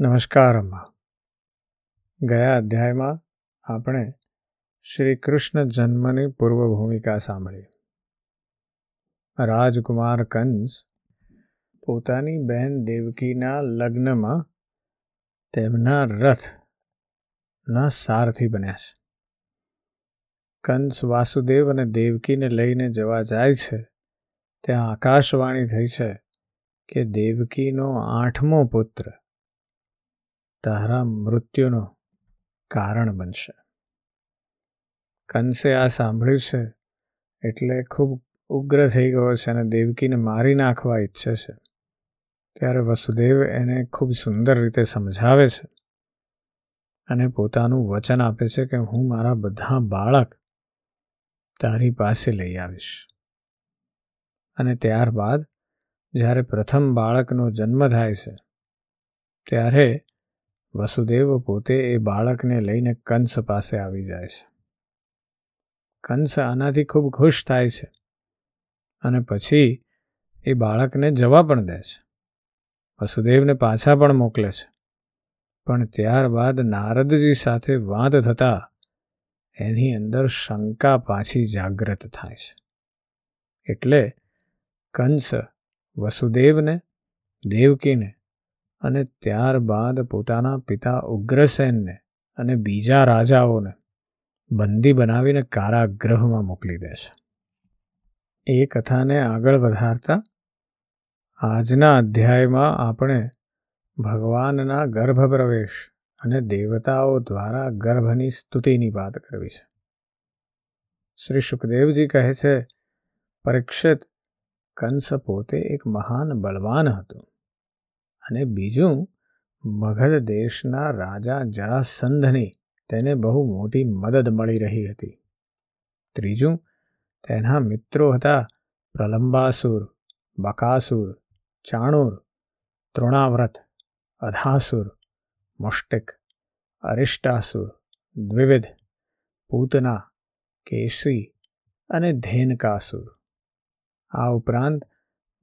નમસ્કાર અમ્મા ગયા અધ્યાયમાં આપણે શ્રી કૃષ્ણ જન્મની પૂર્વ ભૂમિકા સાંભળી. રાજકુમાર કંસ પોતાની બહેન દેવકીના લગ્નમાં તેમના રથના સારથી બન્યા છે. કંસ વાસુદેવ અને દેવકીને લઈને જવા જાય છે. ત્યાં આકાશવાણી થઈ છે કે દેવકીનો આઠમો પુત્ર તારા મૃત્યુનું કારણ બનશે. કંસે આ સાંભળ્યું છે? એટલે ખૂબ ઉગ્ર થઈ ગયો છે અને દેવકીને મારી નાખવા ઈચ્છે છે. ત્યારે વસુદેવ એને ખૂબ સુંદર રીતે સમજાવે છે અને પોતાનું વચન આપે છે કે હું મારા બધા બાળક તારી પાસે લઈ આવીશ. અને ત્યારબાદ જ્યારે પ્રથમ બાળકનો જન્મ થાય છે, ત્યારે વસુદેવ પોતે એ બાળકને લઈને કંસ પાસે આવી જાય છે. કંસ આનાથી ખૂબ ખુશ થાય છે અને પછી એ બાળકને જવા પણ દે છે. વસુદેવને પાછા પણ મોકલે છે. પણ ત્યારબાદ નારદજી સાથે વાત થતાં એની અંદર શંકા પાછી જાગૃત થાય છે. એટલે કંસ વસુદેવને, દેવકીને અને ત્યારબાદ પોતાના પિતા ઉગ્રસેનને અને બીજા રાજાઓને બંદી બનાવીને કારાગૃહમાં મોકલી દે છે. એ કથાને આગળ વધારતા આજના અધ્યાયમાં આપણે ભગવાનના ગર્ભ પ્રવેશ અને દેવતાઓ દ્વારા ગર્ભની સ્તુતિની વાત કરવી છે. શ્રી સુખદેવજી કહે છે, પરીક્ષિત કંસ પોતે એક મહાન બળવાન હતું. અને બીજું, મગધ દેશના રાજા જરાસંધની તેને બહુ મોટી મદદ મળી રહી હતી. ત્રીજું, તેના મિત્રો હતા પ્રલંબાસુર, બકાસુર, ચાણુર, તૃણાવ્રત, અધાસુર, મુષ્ટિક, અરિષ્ટાસુર, દ્વિવિધ, પૂતના, કેસી અને ધેનકાસુર. આ ઉપરાંત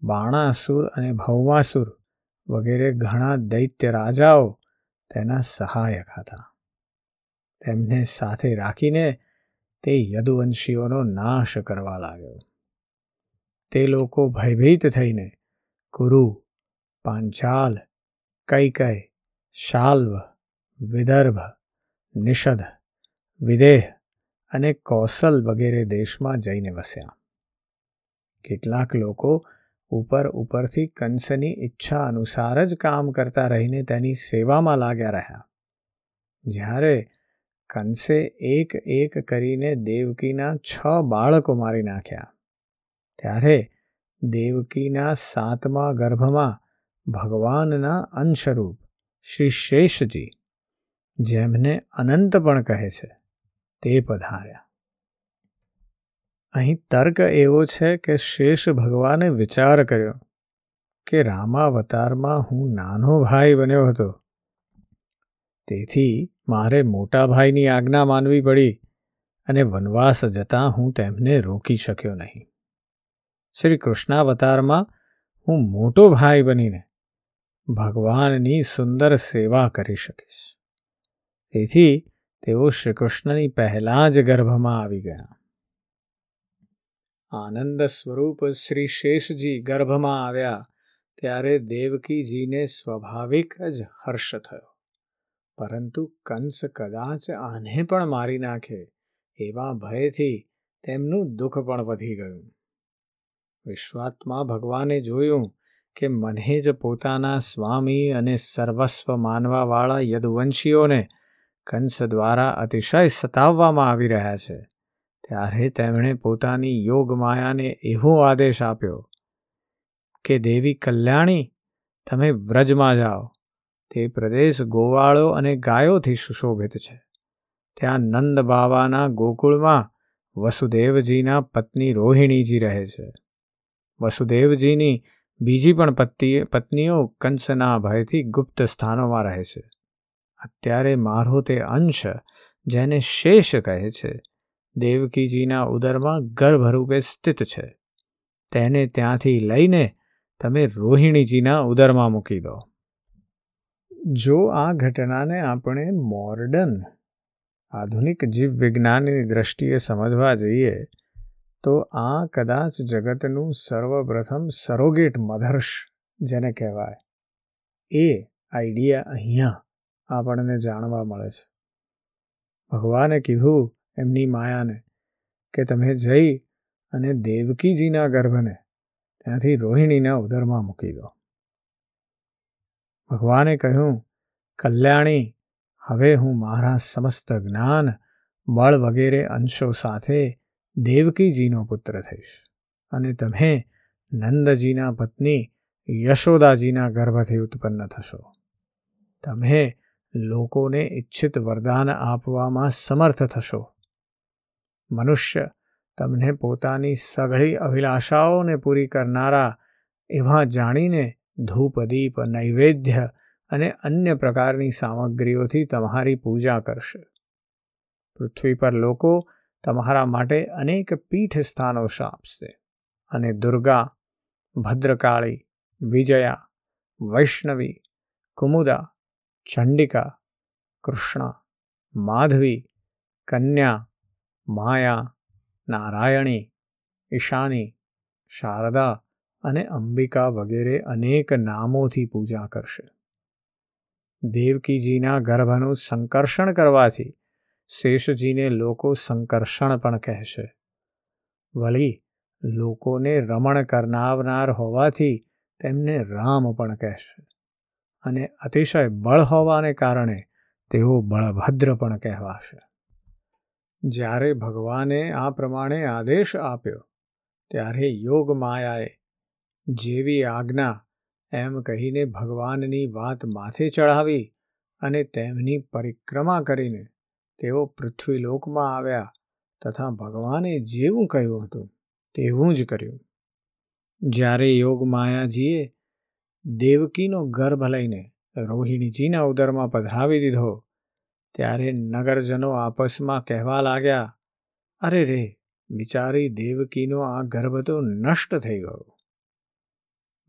બાણાસુર અને ભૌમાસુર વગેરે ઘણા દૈત્ય રાજાઓ તેના સહાયક હતા. તેમને સાથે રાખીને તે યદુવંશીઓનો નાશ કરવા લાગ્યો. તે લોકો ભયભીત થઈને કુરુ, પાંચાલ, કૈકય, શાલ્વ, વિદર્ભ, નિષદ, વિદેહ અને કૌશલ વગેરે દેશમાં જઈને વસ્યા. કેટલાક લોકો ઉપર ઉપરથી કંસની ઈચ્છા અનુસાર જ કામ કરતા રહીને તેની સેવામાં લાગ્યા રહ્યા. જ્યારે કંસે એક એક કરીને દેવકીના છ બાળકો મારી નાખ્યા. ત્યારે દેવકીના સાતમા ગર્ભમાં ભગવાનના અંશરૂપ શ્રી શેષજી, જેમને અનંત પણ કહે છે, તે પધાર્યા. અહીં તર્ક એવો છે કે શેષ ભગવાને વિચાર કર્યો કે રામાવતારમાં હું નાનો ભાઈ બન્યો હતો. તેથી મારે મોટા ભાઈની આજ્ઞા માનવી પડી અને વનવાસ જતાં હું તેમને રોકી શક્યો નહીં. શ્રી કૃષ્ણાવતારમાં હું મોટો ભાઈ બનીને ભગવાનની સુંદર સેવા કરી શકીશ. તેથી તેઓ શ્રીકૃષ્ણની પહેલાં જ ગર્ભમાં આવી ગયા. આનંદ સ્વરૂપ શ્રી શેષજી ગર્ભમાં આવ્યા, ત્યારે દેવકીજીને સ્વાભાવિક જ હર્ષ થયો. પરંતુ કંસ કદાચ આને પણ મારી નાખે, એવા ભયથી તેમનું દુઃખ પણ વધી ગયું. વિશ્વાત્મા ભગવાને જોયું કે મને જ પોતાના સ્વામી અને સર્વસ્વ માનવાવાળા યદુવંશીઓને કંસ દ્વારા અતિશય સતાવવામાં આવી રહ્યા છે. ત્યારે તેમણે પોતાની યોગ માયાને એવો આદેશ આપ્યો કે, દેવી કલ્યાણી, તમે વ્રજમાં જાઓ. તે પ્રદેશ ગોવાળો અને ગાયોથી સુશોભિત છે. ત્યાં નંદ બાવાના ગોકુળમાં વસુદેવજીના પત્ની રોહિણીજી રહે છે. વસુદેવજીની બીજી પણ પત્ની પત્નીઓ કંસના ભયથી ગુપ્ત સ્થાનોમાં રહે છે. અત્યારે મારો તે અંશ, જેને શેષ કહે છે દેવકીજીના ઉદરમાં ગર્ભરૂપે સ્થિત છે. તેને ત્યાંથી લઈને તમે રોહિણીજીના ઉદરમાં મૂકી દો. જો આ ઘટનાને આપણે મોર્ડન, આધુનિક જીવવિજ્ઞાનની દ્રષ્ટિએ સમજવા જઈએ, તો આ કદાચ જગતનું સર્વપ્રથમ સરોગેટ મધર્શ જેને કહેવાય. એ આઈડિયા અહીંયા આપણને જાણવા મળે છે. ભગવાને કીધું એમની માયાને કે તમે જઈ અને દેવકીજીના ગર્ભને ત્યાંથી રોહિણીના ઉદરમાં મૂકી દો. ભગવાને કહ્યું, કલ્યાણી, હવે હું મારા સમસ્ત જ્ઞાન, બળ વગેરે અંશો સાથે દેવકીજીનો પુત્ર થઈશ અને તમે નંદજીના પત્ની યશોદાજીના ગર્ભથી ઉત્પન્ન થશો. તમે લોકોને ઈચ્છિત વરદાન આપવામાં સમર્થ થશો. મનુષ્ય તમને પોતાની સઘળી અભિલાષાઓને પૂરી કરનારા એવા જાણીને ધૂપદીપ નૈવેદ્ય અને અન્ય પ્રકારની સામગ્રીઓથી તમારી પૂજા કરશે. પૃથ્વી પર લોકો તમારા માટે અનેક પીઠ સ્થાનો શાપશે અને દુર્ગા, ભદ્રકાળી, વિજયા, વૈષ્ણવી, કુમુદા, ચંડિકા, કૃષ્ણ, માધવી, કન્યા માયા, નારાયણી, ઈશાની, શારદા અને અંબિકા વગેરે અનેક નામોથી પૂજા કરશે. દેવકીજીના ગર્ભનું સંકર્ષણ કરવાથી શેષજીને લોકો સંકર્ષણ પણ કહેશે. વળી લોકોને રમણ કરનાવનાર હોવાથી તેમને રામ પણ કહેશે અને અતિશય બળ હોવાને કારણે તેઓ બળભદ્ર પણ કહેવાશે. જ્યારે ભગવાને આ પ્રમાણે આદેશ આપ્યો, ત્યારે યોગ માયાએ જેવી આજ્ઞા એમ કહીને ભગવાનની વાત માથે ચઢાવી અને તેમની પરિક્રમા કરીને તેઓ પૃથ્વીલોકમાં આવ્યા તથા ભગવાને જેવું કહ્યું હતું તેવું જ કર્યું. જ્યારે યોગ માયાજીએ દેવકીનો ગર્ભ લઈને રોહિણીજીના ઉદરમાં પધરાવી દીધો ત્યારે નગરજનો આપસમાં કહેવા લાગ્યા, અરે રે, બિચારી દેવકીનો આ ગર્ભ તો નષ્ટ થઈ ગયો.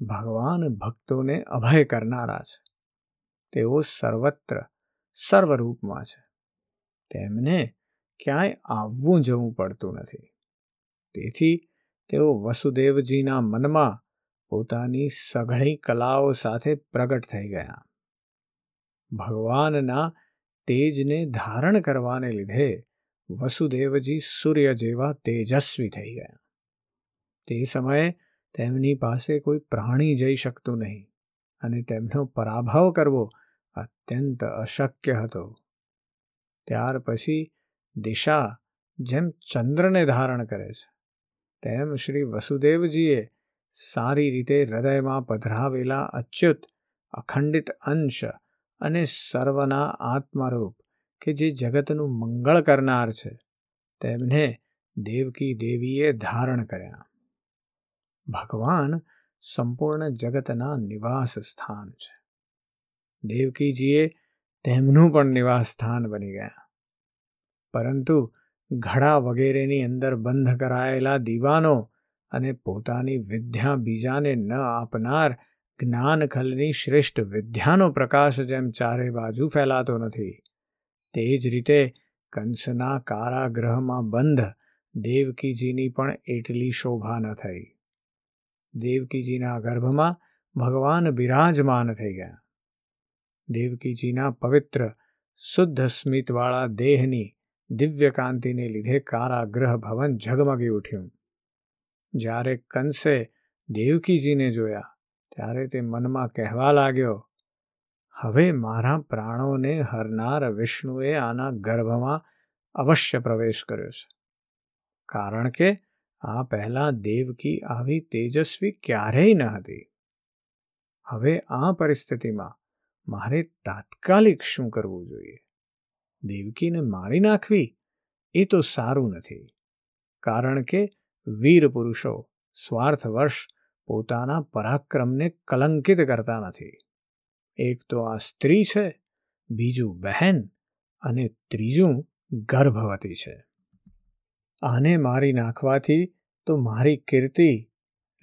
ભગવાન ભક્તોને અભય કરનારા છે. તેઓ સર્વત્ર, સર્વરૂપમાં છે. તેમને ક્યાંય આવવું જવું પડતું નથી. તેથી તેઓ વસુદેવજીના મનમાં પોતાની સઘળી કલાઓ સાથે પ્રગટ થઈ ગયા. ભગવાનના તેજને ધારણ કરવાને લીધે વસુદેવજી સૂર્ય જેવા તેજસ્વી થઈ ગયા. તે સમયે તેમની પાસે કોઈ પ્રાણી જઈ શકતું નહીં અને તેમનો પરાભવ કરવો અત્યંત અશક્ય હતો. ત્યાર પછી દિશા જેમ ચંદ્રને ધારણ કરે છે, તેમ શ્રી વસુદેવજીએ સારી રીતે હૃદયમાં પધરાવેલા અચ્યુત અખંડિત અંશ અને સર્વના આત્મારૂપ, કે જે જગતનું મંગળ કરનાર છે, તેમને દેવકી દેવીએ ધારણ કર્યા. ભગવાન સંપૂર્ણ જગતના નિવાસ સ્થાન છે. દેવકીજીએ તેમનું પણ નિવાસ સ્થાન બની ગયા. પરંતુ ઘડા વગેરેની અંદર બંધ કરાયેલા દીવાનો અને પોતાની વિદ્યા બીજાને ન આપનાર જ્ઞાનખલની શ્રેષ્ઠ વિદ્યાનો પ્રકાશ જેમ ચારે બાજુ ફેલાતો નથી, તે જ રીતે કંસના કારાગ્રહમાં બંધ દેવકીજીની પણ એટલી શોભા ન થઈ. દેવકીજીના ગર્ભમાં ભગવાન બિરાજમાન થઈ ગયા. દેવકીજીના પવિત્ર, શુદ્ધ સ્મિતવાળા દેહની દિવ્યકાંતિને લીધે કારાગ્રહ ભવન ઝગમગી ઉઠ્યું. જ્યારે કંસે દેવકીજીને જોયા ત્યારે તે મનમાં કહેવા લાગ્યો, હવે મારા પ્રાણોને હરનાર વિષ્ણુએ આના ગર્ભમાં અવશ્ય પ્રવેશ કર્યો છે. કારણ કે આ પહેલાં દેવકી આવી તેજસ્વી ક્યારેય ન હતી. હવે આ પરિસ્થિતિમાં મારે તાત્કાલિક શું કરવું જોઈએ? દેવકીને મારી નાખવી? એ તો સારું નથી. કારણ કે વીર પુરુષો સ્વાર્થવશ પોતાના પરાક્રમને કલંકિત કરતા નથી. એક તો આ સ્ત્રી છે, બીજું બહેન અને ત્રીજું ગર્ભવતી છે. આને મારી નાખવાથી તો મારી કીર્તિ,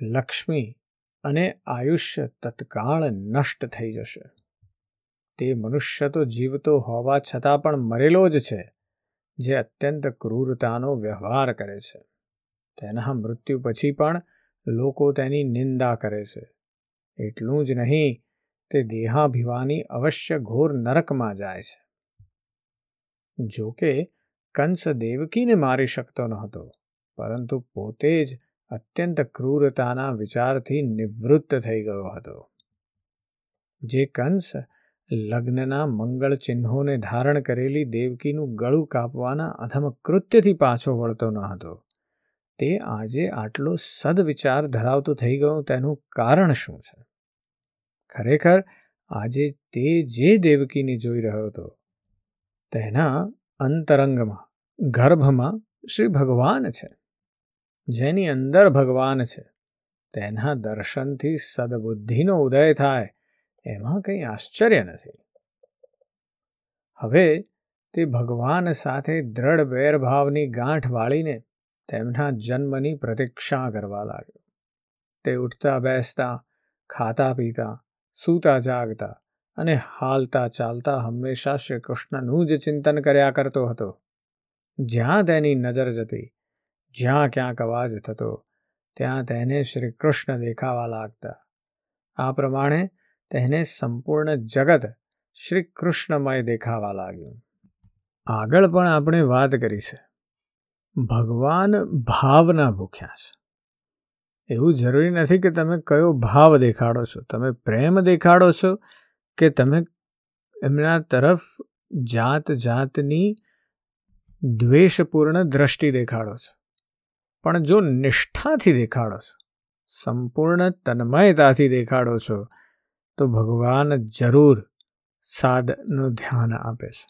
લક્ષ્મી અને આયુષ્ય તત્કાળ નષ્ટ થઈ જશે. તે મનુષ્ય તો જીવતો હોવા છતાં પણ મરેલો જ છે, જે અત્યંત ક્રૂરતાનો વ્યવહાર કરે છે. તેના મૃત્યુ પછી પણ લોકો તેની નિંદા કરે છે. એટલું જ નહીં, તે દેહાભિવાની અવશ્ય ઘોર નરકમાં જાય છે. જોકે કંસ દેવકીને મારી શકતો ન હતો પરંતુ પોતે જ અત્યંત ક્રૂરતાના વિચારથી નિવૃત્ત થઈ ગયો હતો. જે કંસ લગ્નના મંગળ ચિહ્નોને ધારણ કરેલી દેવકીનું ગળું કાપવાના અધમ કૃત્યથી પાછો વળતો ન હતો. તે આજે આટલો સદવિચાર ધરાવતો થઈ ગયો તેનું કારણ શું છે? ખરેખર આજે તે જે દેવકીને જોઈ રહ્યો હતો, તેના અંતરંગમાં, ગર્ભમાં શ્રી ભગવાન છે. જેની અંદર ભગવાન છે, તેના દર્શનથી સદબુદ્ધિનો ઉદય થાય, એમાં કંઈ આશ્ચર્ય નથી. હવે તે ભગવાન સાથે દ્રઢ વેરભાવની ગાંઠ વાળીને તેમના જન્મની પ્રતીક્ષા કરવા લાગ્યો. તે ઉઠતા, બેસતા, ખાતા પીતા, સૂતા, જાગતા અને હાલતા ચાલતા હંમેશા શ્રી કૃષ્ણનું જ ચિંતન કર્યા કરતો હતો. જ્યાં તેની નજર જતી, જ્યાં ક્યાંક અવાજ થતો, ત્યાં તેને શ્રી કૃષ્ણ દેખાવા લાગતા. આ પ્રમાણે તેને સંપૂર્ણ જગત શ્રી કૃષ્ણમય દેખાવા લાગ્યું. આગળ પણ આપણે વાત કરી છે ભગવાન ભાવના ભૂખ્યા છે. એવું જરૂરી નથી કે તમે કયો ભાવ દેખાડો છો. તમે પ્રેમ દેખાડો છો કે તમે એમના તરફ જાત જાતની દ્વેષપૂર્ણ દ્રષ્ટિ દેખાડો છો. પણ જો નિષ્ઠાથી દેખાડો છો, સંપૂર્ણ તન્મયતાથી દેખાડો છો, તો ભગવાન જરૂર સાદનું ધ્યાન આપે છે.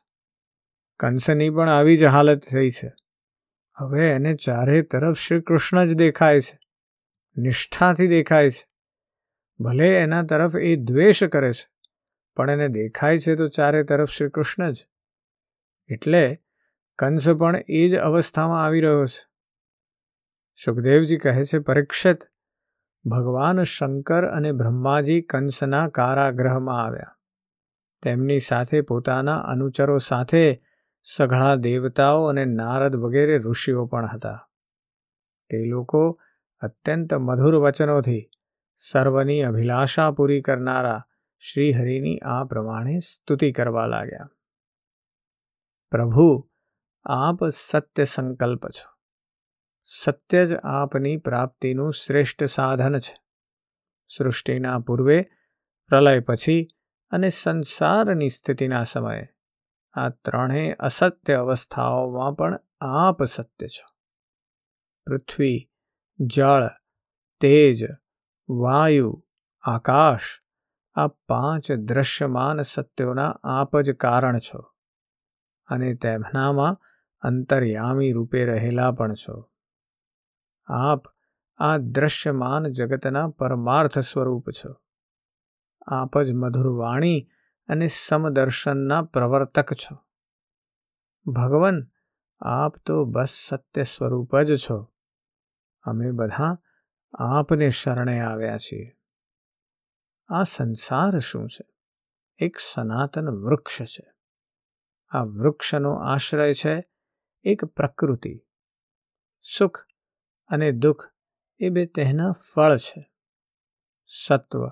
કંસની પણ આવી જ હાલત થઈ છે. હવે એને ચારે તરફ શ્રી કૃષ્ણ જ દેખાય છે, નિષ્ઠાથી દેખાય છે. ભલે એના તરફ એ દ્વેષ કરે છે, પણ એને દેખાય છે તો ચારે તરફ શ્રી કૃષ્ણ જ. એટલે કંસ પણ એ જ અવસ્થામાં આવી રહ્યો છે. સુખદેવજી કહે છે, પરીક્ષિત, ભગવાન શંકર અને બ્રહ્માજી કંસના કારાગ્રહમાં આવ્યા. તેમની સાથે પોતાના અનુચરો સાથે સઘળા દેવતાઓ અને નારદ વગેરે ઋષિઓ પણ હતા. તે લોકો અત્યંત મધુર વચનોથી સર્વની અભિલાષા પૂરી કરનારા શ્રીહરિની આ પ્રમાણે સ્તુતિ કરવા લાગ્યા. પ્રભુ, આપ સત્ય સંકલ્પ છો. સત્ય જ આપની પ્રાપ્તિનું શ્રેષ્ઠ સાધન છે. સૃષ્ટિના પૂર્વે, પ્રલય પછી અને સંસારની સ્થિતિના સમયે આ ત્રણેય અસત્ય અવસ્થાઓમાં પણ આપ સત્ય છો. પૃથ્વી, જળ, તેજ, વાયુ, આકાશ, આ પાંચ દ્રશ્યમાન સત્યોના આપ જ કારણ છો અને તેમનામાં અંતર્યામી રૂપે રહેલા પણ છો. આપ આ દ્રશ્યમાન જગતના પરમાર્થ સ્વરૂપ છો. આપ જ મધુર વાણી અને સમદર્શનના પ્રવર્તક છો. ભગવાન, આપ તો બસ સત્ય સ્વરૂપ જ છો. અમે બધા આપને શરણે આવ્યા છીએ. આ સંસાર શું છે? એક સનાતન વૃક્ષ છે. આ વૃક્ષનો આશ્રય છે એક પ્રકૃતિ. સુખ અને દુઃખ એ બે તેના ફળ છે. સત્વ,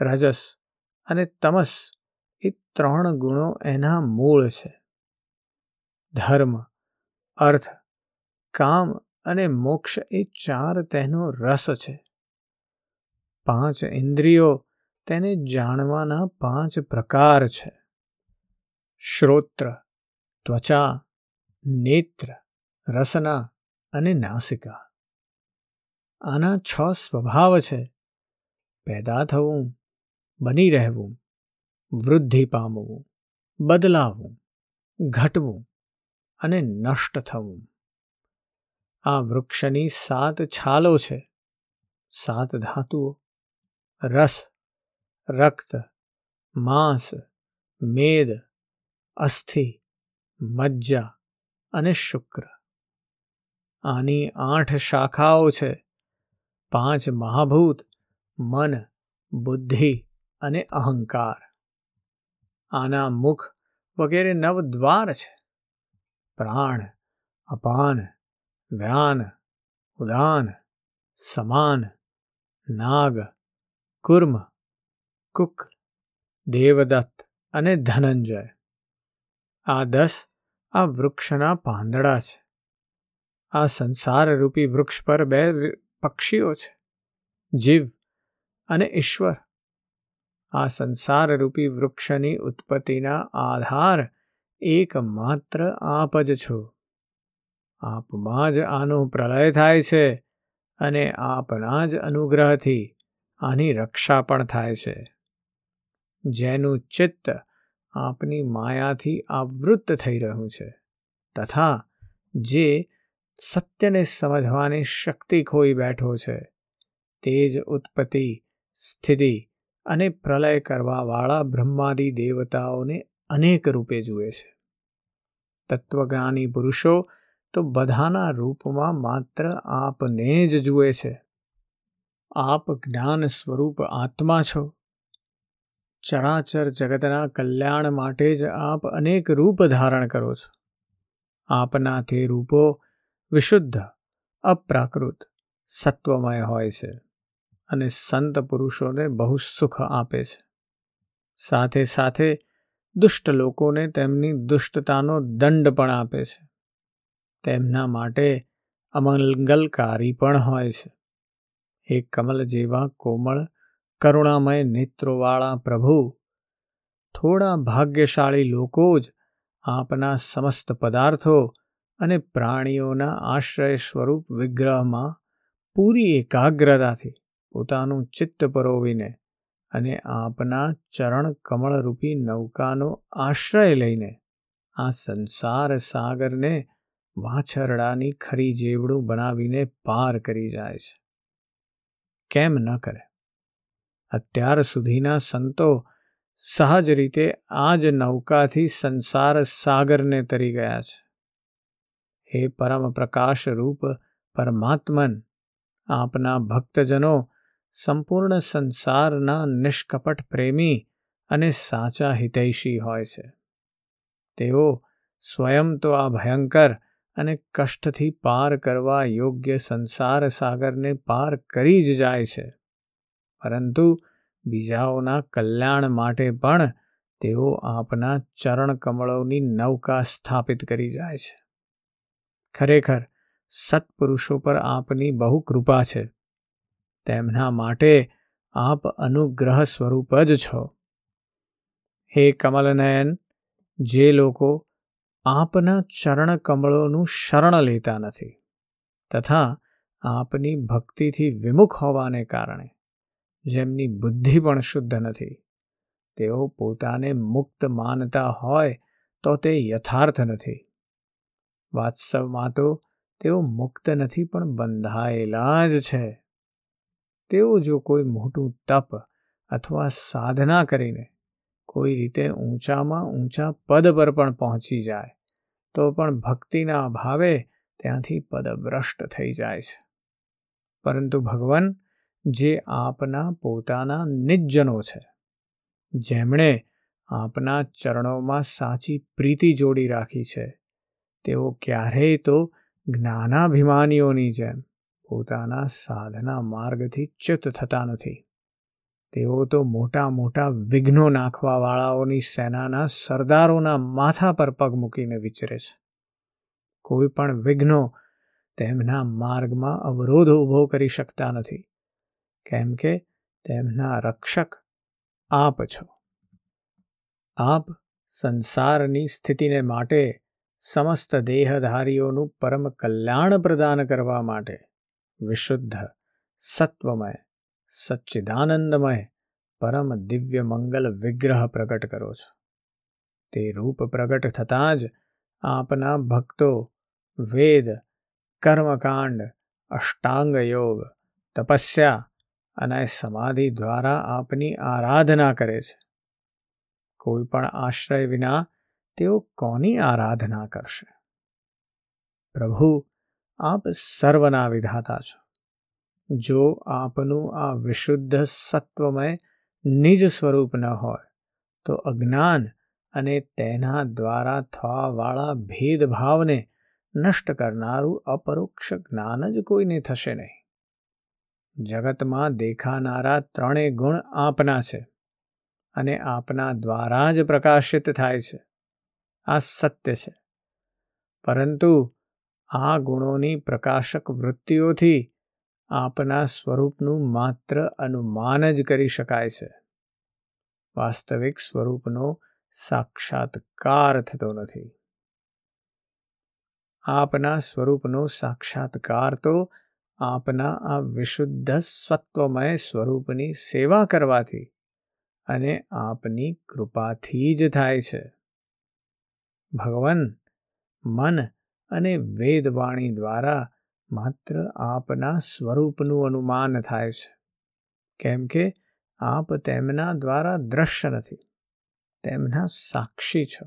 રજસ અને તમસ એ ત્રણ ગુણો એના મૂળ છે. ધર્મ, અર્થ, કામ અને મોક્ષ એ ચાર તેનો રસ છે. પાંચ ઇન્દ્રિયો તેને જાણવાના પાંચ પ્રકાર છે. શ્રોત્ર, ત્વચા, નેત્ર, રસના અને નાસિકા. આના છ સ્વભાવ છે. પેદા થવું, બની રહેવું. વૃદ્ધિ પામવું બદલાવવું ઘટવું અને નષ્ટ થવું. આ વૃક્ષની સાત છાલો છે. સાત ધાતુઓ. રસ, રક્ત, માંસ, મેદ, અસ્થિ, મજ્જા અને શુક્ર. આની આઠ શાખાઓ છે. પાંચ મહાભૂત, મન, બુદ્ધિ અને અહંકાર. આના મુખ વગેરે નવ દ્વાર છે. પ્રાણ, અપાન, વ્યાન, ઉદાન, સમાન, નાગ, કુર્મ, કુક, દેવદત્ત અને ધનંજય. આ દસ આ વૃક્ષના પાંદડા છે. આ સંસારરૂપી વૃક્ષ પર બે પક્ષીઓ છે. જીવ અને ઈશ્વર. આ સંસારરૂપી વૃક્ષની ઉત્પત્તિના આધાર એકમાત્ર આપ જ છો. આપમાં જ આનો પ્રલય થાય છે અને આપના જ અનુગ્રહથી આની રક્ષા પણ થાય છે. જેનું ચિત્ત આપની માયાથી આવૃત્ત થઈ રહ્યું છે તથા જે સત્યને સમજવાની શક્તિ ખોઈ બેઠો છે તે જ ઉત્પત્તિ, સ્થિતિ અને પ્રલય કરવાવાળા બ્રહ્માદિ દેવતાઓને અનેક રૂપે જુએ છે. તત્વજ્ઞાની પુરુષો તો બધાના રૂપમાં માત્ર આપને જ જુએ છે. આપ જ્ઞાન સ્વરૂપ આત્મા છો. ચરાચર જગતના કલ્યાણ માટે જ આપ અનેક રૂપ ધારણ કરો છો. આપના તે રૂપો વિશુદ્ધ, અપ્રાકૃત, સત્વમય હોય છે. અને સંત પુરુષોને બહુ સુખ આપે છે. સાથે સાથે દુષ્ટ લોકોને તેમની દુષ્ટતાનો દંડ પણ આપે છે. તેમના માટે અમંગલકારી પણ હોય છે. એ કમલ જેવા કોમળ, કરુણામય નેત્રોવાળા પ્રભુ, થોડા ભાગ્યશાળી લોકો જ આપના સમસ્ત પદાર્થો અને પ્રાણીઓના આશ્રય સ્વરૂપ વિગ્રહમાં પૂરી એકાગ્રતાથી પોતાનું ચિત્ત પરોવીને અને આપના ચરણ કમળરૂપી નૌકાનો આશ્રય લઈને આ સંસાર સાગરને વાછરડાની ખરી જેવડું બનાવીને પાર કરી જાય છે. કેમ ન કરે? અત્યાર સુધીના સંતો સહજ રીતે આ જ નૌકાથી સંસાર સાગરને તરી ગયા છે. હે પરમ પ્રકાશ રૂપ પરમાત્મન, આપના ભક્તજનો સંપૂર્ણ સંસારના નિષ્કપટ પ્રેમી અને સાચા હિતૈષી હોય છે. તેઓ સ્વયં તો આ ભયંકર અને કષ્ટથી પાર કરવા યોગ્ય સંસાર સાગરને પાર કરી જ જાય છે. પરંતુ બીજાઓના કલ્યાણ માટે પણ તેઓ આપના ચરણ કમળોની નૌકા સ્થાપિત કરી જાય છે. ખરેખર, સત્પુરુષો પર આપની બહુ કૃપા છે. તેમના માટે આપ અનુગ્રહ સ્વરૂપ જ છો. હે કમલનયન, જે લોકો આપના ચરણ કમળોનું શરણ લેતા નથી તથા આપની ભક્તિથી વિમુખ હોવાને કારણે જેમની બુદ્ધિ પણ શુદ્ધ નથી, તેઓ પોતાને મુક્ત માનતા હોય તો તે યથાર્થ નથી. વાસ્તવમાં તો તેઓ મુક્ત નથી પણ બંધાયેલા જ છે. તેઓ જો કોઈ મોટું તપ અથવા સાધના કરીને કોઈ રીતે ઊંચામાં ઊંચા પદ પર પણ પહોંચી જાય, તો પણ ભક્તિના અભાવે ત્યાંથી પદભ્રષ્ટ થઈ જાય છે. પરંતુ ભગવાન જે આપના પોતાના નિજ્જનો છે, જેમણે આપના ચરણોમાં સાચી પ્રીતિ જોડી રાખી છે, તેઓ ક્યારેય તો જ્ઞાનાભિમાનીઓની જેમ પોતાના સાધના માર્ગથી ચ્યુત થતા નથી. તેઓ તો મોટા મોટા વિઘ્નો નાખવાવાળાઓની સેનાના સરદારોના માથા પર પગ મૂકીને વિચરે છે. કોઈ પણ વિઘ્નો તેમના માર્ગમાં અવરોધ ઊભો કરી શકતા નથી. કેમ કે તેમના રક્ષક આપ છો. આપ સંસારની સ્થિતિને માટે સમસ્ત દેહધારીઓનું પરમ કલ્યાણ પ્રદાન કરવા માટે વિશુદ્ધ સત્વમય સચ્ચિદાનંદમય પરમ દિવ્ય મંગલ વિગ્રહ પ્રગટ કરો છો. તે રૂપ પ્રગટ થતાં જ આપના ભક્તો વેદ, કર્મકાંડ, અષ્ટાંગ યોગ, તપસ્યા અને સમાધિ દ્વારા આપની આરાધના કરે છે. કોઈ પણ આશ્રય વિના તેઓ કોની આરાધના કરશે? પ્રભુ આપ સર્વના વિધાતા છો. જો આપનું આ વિશુદ્ધ સત્વમય નિજ સ્વરૂપ ન હોય, તો અજ્ઞાન અને તેના દ્વારા થવાવાળા ભેદભાવને નષ્ટ કરનારું અપરોક્ષ જ્ઞાન જ કોઈને થશે નહીં. જગતમાં દેખાનારા ત્રણેય ગુણ આપના છે અને આપના દ્વારા જ પ્રકાશિત થાય છે. આ સત્ય છે. પરંતુ આ ગુણોની પ્રકાશક વૃત્તિઓથી આપના સ્વરૂપનું માત્ર અનુમાન જ કરી શકાય છે. વાસ્તવિક સ્વરૂપનો સાક્ષાત્કાર થતો નથી. આપના સ્વરૂપનો સાક્ષાત્કાર તો આપના આ વિશુદ્ધ સત્વમય સ્વરૂપની સેવા કરવાથી અને આપની કૃપાથી જ થાય છે. ભગવાન, મન અને વેદવાણી દ્વારા માત્ર આપના સ્વરૂપનું અનુમાન થાય છે. કેમ કે આપ તેમના દ્વારા દ્રશ્ય નથી, તેમના સાક્ષી છો.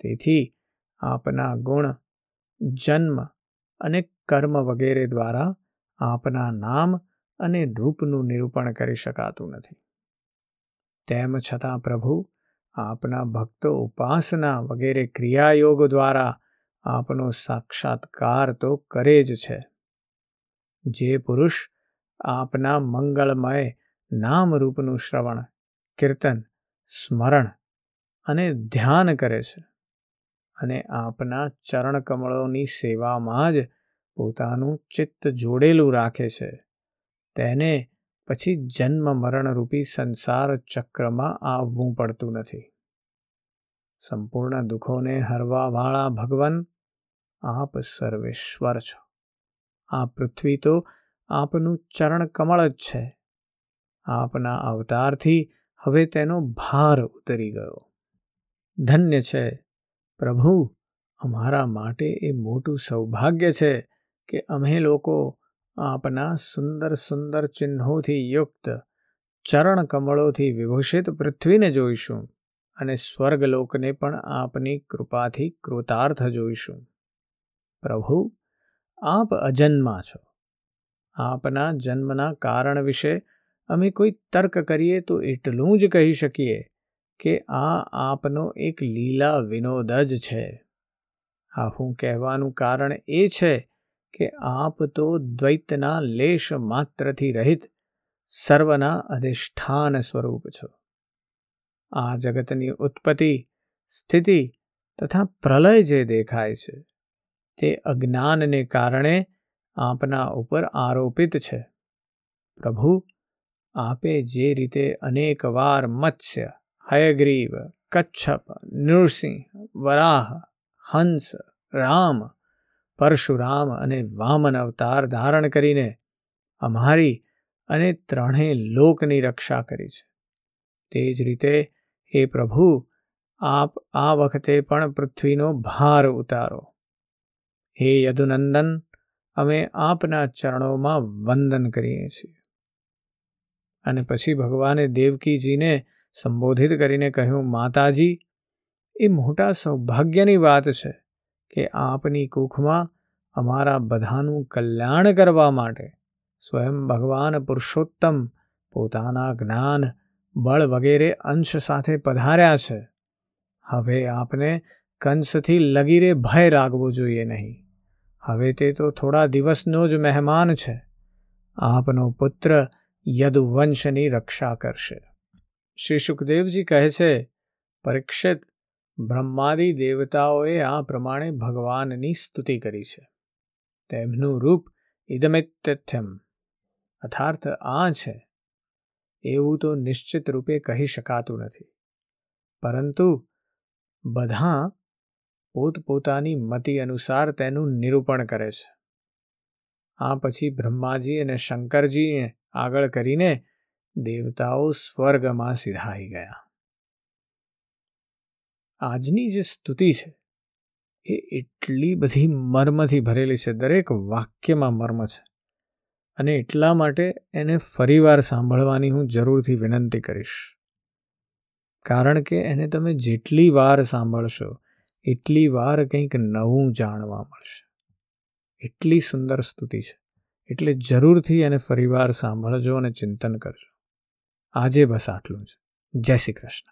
તેથી આપના ગુણ, જન્મ અને કર્મ વગેરે દ્વારા આપના નામ અને રૂપનું નિરૂપણ કરી શકાતું નથી. તેમ છતાં પ્રભુ, આપના ભક્તો ઉપાસના વગેરે ક્રિયાયોગ દ્વારા આપનો સાક્ષાત્કાર તો કરે જ છે. જે પુરુષ આપના મંગળમય નામ રૂપનું શ્રવણ, કીર્તન, સ્મરણ અને ધ્યાન કરે છે અને આપના ચરણકમળોની સેવામાં જ પોતાનું ચિત્ત જોડેલું રાખે છે, તેને પછી જન્મ મરણરૂપી સંસાર ચક્રમાં આવવું પડતું નથી. સંપૂર્ણ દુઃખોને હરવાવાળા ભગવાન આપ સર્વેશ્વર છો. આ પૃથ્વી તો આપનું ચરણ કમળ જ છે. આપના અવતારથી હવે તેનો ભાર ઉતરી ગયો. ધન્ય છે. પ્રભુ, અમારા માટે એ મોટું સૌભાગ્ય છે કે અમે લોકો આપના સુંદર સુંદર ચિહ્નોથી યુક્ત ચરણ કમળોથી વિભૂષિત પૃથ્વીને જોઈશું અને સ્વર્ગલોકને પણ આપની કૃપાથી કૃતાર્થ જોઈશું. પ્રભુ, આપ અજન્મા છો. આપના જન્મના કારણ વિશે અમે કોઈ તર્ક કરીએ તો એટલું જ કહી શકીએ કે આ આપનો એક લીલા વિનોદ જ છે. આવું કહેવાનું કારણ એ છે કે આપ તો દ્વૈતના લેશ માત્રથી રહિત સર્વના અધિષ્ઠાન સ્વરૂપ છો. આ જગતની ઉત્પત્તિ, સ્થિતિ તથા પ્રલય જે દેખાય છે તે અજ્ઞાનને કારણે આપના ઉપર આરોપિત છે. પ્રભુ, આપે જે રીતે અનેકવાર મત્સ્ય, હયગ્રીવ, કચ્છપ, નૃસિંહ, વરાહ, હંસ, રામ, પરશુરામ અને વામન અવતાર ધારણ કરીને અમારી અને ત્રણેય લોકની રક્ષા કરી છે. તે જ રીતે, હે પ્રભુ, આપ આ વખતે પણ પૃથ્વીનો ભાર ઉતારો. હે યદુનંદન, અમે આપના ચરણોમાં વંદન કરીએ છીએ. અને પછી ભગવાને દેવકીજીને સંબોધિત કરીને કહ્યું, માતાજી, એ મોટા સૌભાગ્યની વાત છે કે આપની કુખમાં અમારા બધાનું કલ્યાણ કરવા માટે સ્વયં ભગવાન પુરુષોત્તમ પોતાના જ્ઞાન, બળ વગેરે અંશ સાથે પધાર્યા છે. હવે આપને કંસથી લગીરે ભય રાખવો જોઈએ નહીં. હવે તે તો થોડા દિવસનો જ મહેમાન છે. આપનો પુત્ર યદુવંશની રક્ષા કરશે. શ્રી સુખદેવજી કહે છે, પરીક્ષિત બ્રહ્માદિ દેવતાઓએ આ પ્રમાણે ભગવાનની સ્તુતિ કરી છે. તેમનું રૂપ ઇદમિત્યથ્યમ અર્થાર્થ આ છે. એવું તો નિશ્ચિત રૂપે કહી શકાતું નથી. પરંતુ બધા પોતપોતાની મતિ અનુસાર તેનું નિરૂપણ કરે છે. આ પછી બ્રહ્માજી અને શંકરજીને આગળ કરીને દેવતાઓ સ્વર્ગમાં સિધાઈ ગયા. આજની જે સ્તુતિ છે, એ એટલી બધી મર્મથી ભરેલી છે, દરેક વાક્યમાં મર્મ છે. અને એટલા માટે એને ફરીવાર સાંભળવાની હું જરૂરથી વિનંતી કરીશ. કારણ કે એને તમે જેટલી વાર સાંભળશો એટલી વાર કંઈક નવું જાણવા મળશે. એટલી સુંદર સ્તુતિ છે. એટલે જરૂરથી એને ફરીવાર સાંભળજો અને ચિંતન કરજો. આજે બસ આટલું જ. જય શ્રી કૃષ્ણ.